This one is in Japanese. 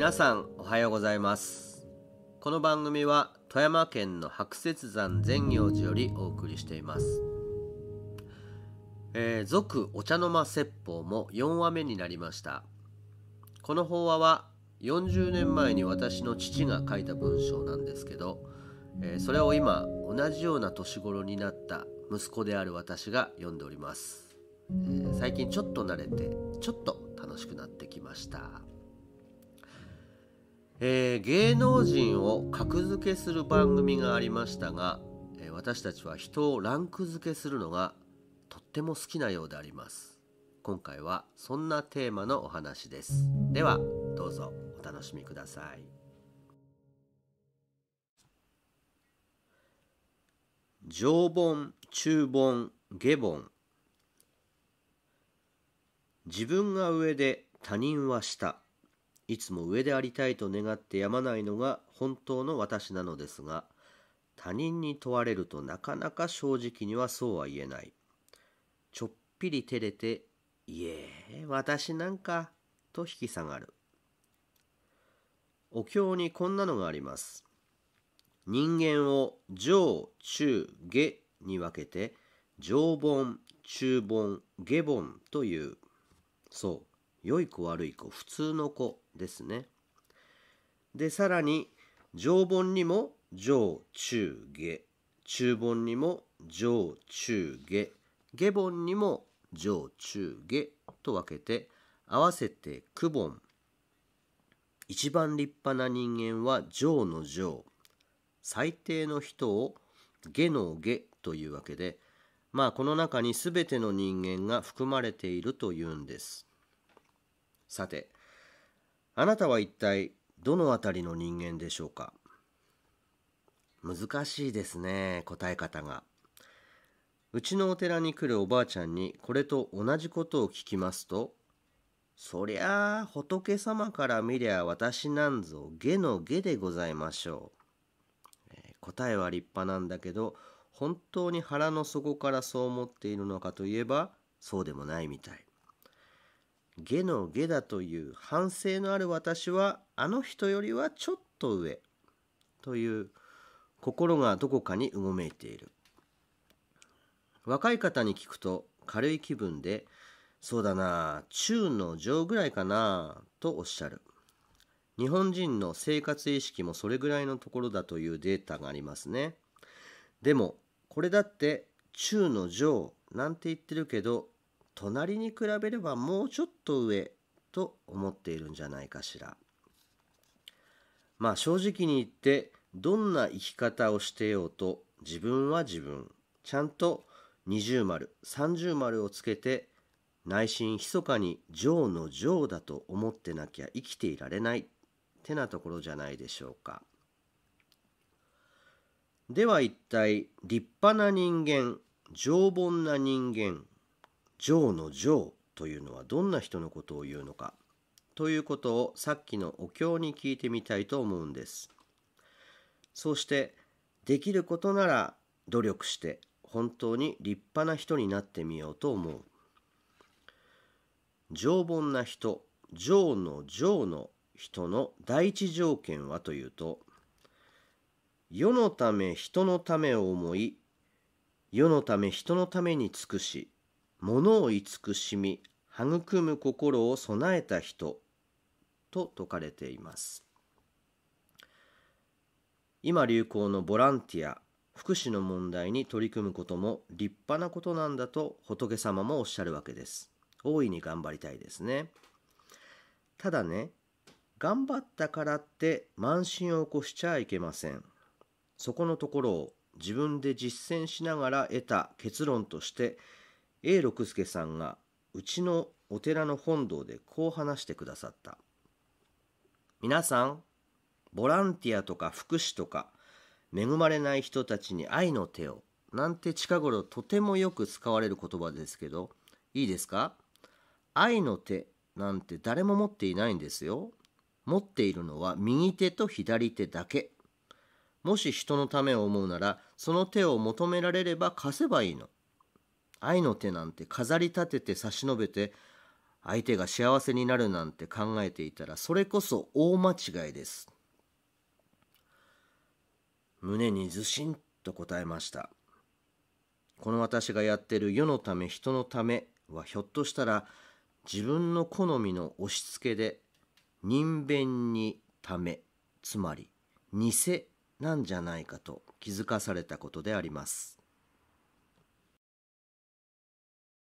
皆さんおはようございます。この番組は富山県の白雪山善行寺よりお送りしています。えー、お茶の間説法も4話目になりました。この法話は40年前に私の父が書いた文章なんですけど、えー、それを今同じような年頃になった息子である私が読んでおります、えー、最近ちょっと慣れてちょっと楽しくなってきました。えー、芸能人を格付けする番組がありましたが、えー、私たちは人をランク付けするのがとっても好きなようであります。今回はそんなテーマのお話です。ではどうぞお楽しみください。上本中本下本。自分が上で他人は下。いつも上でありたいと願ってやまないのが本当の私なのですが他人に問われるとなかなか正直にはそうは言えない。ちょっぴり照れて「いえ私なんか」と引き下がる。お経にこんなのがあります。人間を上中下に分けて上本中本下本というそう良い子悪い子普通の子ですね。でさらに上本にも上中下。中本にも上中下。下本にも上中下。と分けて合わせて九本。一番立派な人間は上の上最低の人を下の下というわけでまあこの中に全ての人間が含まれているというんです。さてあなたは一体どのあたりの人間でしょうか？難しいですね答え方が。うちのお寺に来るおばあちゃんにこれと同じことを聞きますとそりゃあ仏様から見りゃ私なんぞ下の下でございましょう、えー、答えは立派なんだけど本当に腹の底からそう思っているのかといえばそうでもないみたい。下の下だという反省のある私はあの人よりはちょっと上という心がどこかにうごめいている。若い方に聞くと軽い気分でそうだな中の上ぐらいかなとおっしゃる。日本人の生活意識もそれぐらいのところだというデータがありますね。でもこれだって中の上なんて言ってるけど隣に比べればもうちょっと上と思っているんじゃないかしら。まあ正直に言ってどんな生き方をしてようと自分は自分ちゃんと二重丸三重丸をつけて内心密かに上の上だと思ってなきゃ生きていられないってなところじゃないでしょうか。では一体立派な人間丈夫な人間上の上というのはどんな人のことを言うのかということをさっきのお経に聞いてみたいと思うんです。そうしてできることなら努力して本当に立派な人になってみようと思う。常凡な人、上の上の人の第一条件はというと世のため人のためを思い世のため人のために尽くし物を慈しみ育む心を備えた人と説かれています。今流行のボランティア福祉の問題に取り組むことも立派なことなんだと仏様もおっしゃるわけです。大いに頑張りたいですね。ただね頑張ったからって慢心を起こしちゃいけません。そこのところを自分で実践しながら得た結論として A 六輔さんがうちのお寺の本堂でこう話してくださった。皆さんボランティアとか福祉とか恵まれない人たちに愛の手をなんて近頃とてもよく使われる言葉ですけどいいですか？愛の手なんて誰も持っていないんですよ。持っているのは右手と左手だけ。もし人のためを思うならその手を求められれば貸せばいいの。愛の手なんて飾り立てて差し伸べて相手が幸せになるなんて考えていたらそれこそ大間違いです。胸にずしんと答えました。この私がやってる世のため人のためはひょっとしたら自分の好みの押し付けで人弁にためつまり偽なんじゃないかと気づかされたことであります。